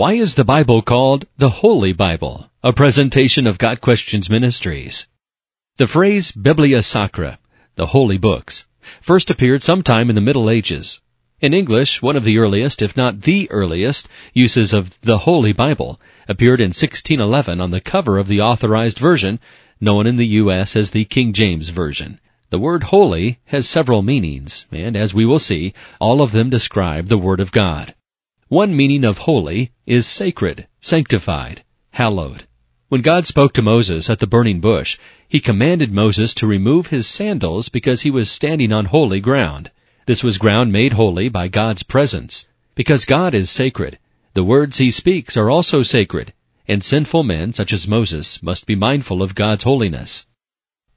Why is the Bible called the Holy Bible? A presentation of Got Questions Ministries. The phrase Biblia Sacra, the holy books, first appeared sometime in the Middle Ages. In English, one of the earliest, if not the earliest, uses of the Holy Bible appeared in 1611 on the cover of the authorized version, known in the U.S. as the King James Version. The word holy has several meanings, and as we will see, all of them describe the Word of God. One meaning of holy is sacred, sanctified, hallowed. When God spoke to Moses at the burning bush, he commanded Moses to remove his sandals because he was standing on holy ground. This was ground made holy by God's presence. Because God is sacred, the words he speaks are also sacred, and sinful men such as Moses must be mindful of God's holiness.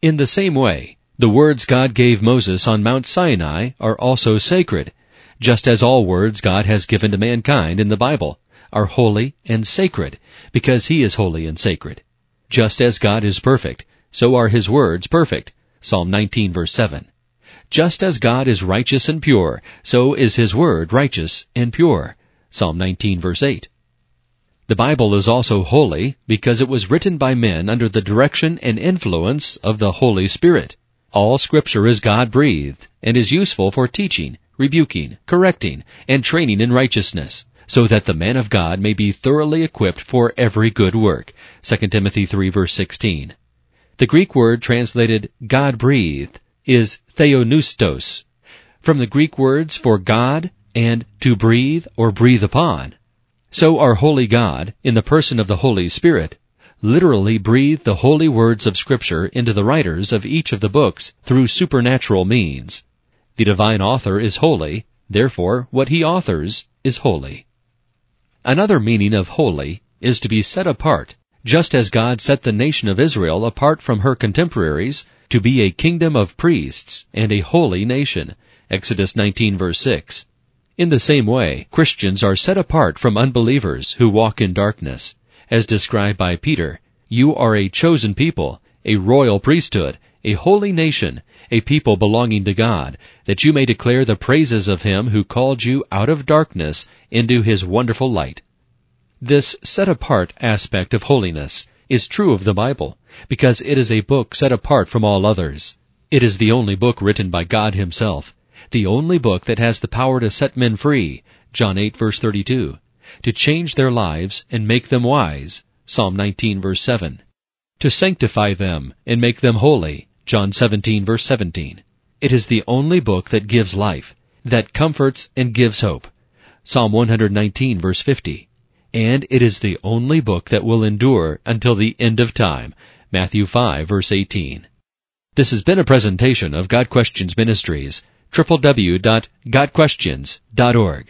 In the same way, the words God gave Moses on Mount Sinai are also sacred, just as all words God has given to mankind in the Bible are holy and sacred, because He is holy and sacred. Just as God is perfect, so are His words perfect. Psalm 19 verse 7. Just as God is righteous and pure, so is His word righteous and pure. Psalm 19 verse 8. The Bible is also holy because it was written by men under the direction and influence of the Holy Spirit. All scripture is God breathed and is useful for teaching, rebuking, correcting, and training in righteousness, so that the man of God may be thoroughly equipped for every good work. 2 Timothy 3 verse 16. The Greek word translated God breathed is theopneustos, from the Greek words for God and to breathe or breathe upon. So our holy God, in the person of the Holy Spirit, literally breathed the holy words of Scripture into the writers of each of the books through supernatural means. The divine author is holy, therefore what he authors is holy. Another meaning of holy is to be set apart, just as God set the nation of Israel apart from her contemporaries to be a kingdom of priests and a holy nation. Exodus 19 verse 6. In the same way, Christians are set apart from unbelievers who walk in darkness as described by Peter, you are a chosen people, a royal priesthood, a holy nation, a people belonging to God, that you may declare the praises of him who called you out of darkness into his wonderful light. This set apart aspect of holiness is true of the Bible, because it is a book set apart from all others. It is the only book written by God himself, the only book that has the power to set men free, John 8 verse 32, to change their lives and make them wise, Psalm 19 verse 7, to sanctify them and make them holy, John 17 verse 17. It is the only book that gives life, that comforts and gives hope, Psalm 119 verse 50. And it is the only book that will endure until the end of time, Matthew 5 verse 18. This has been a presentation of Got Questions Ministries, www.gotquestions.org.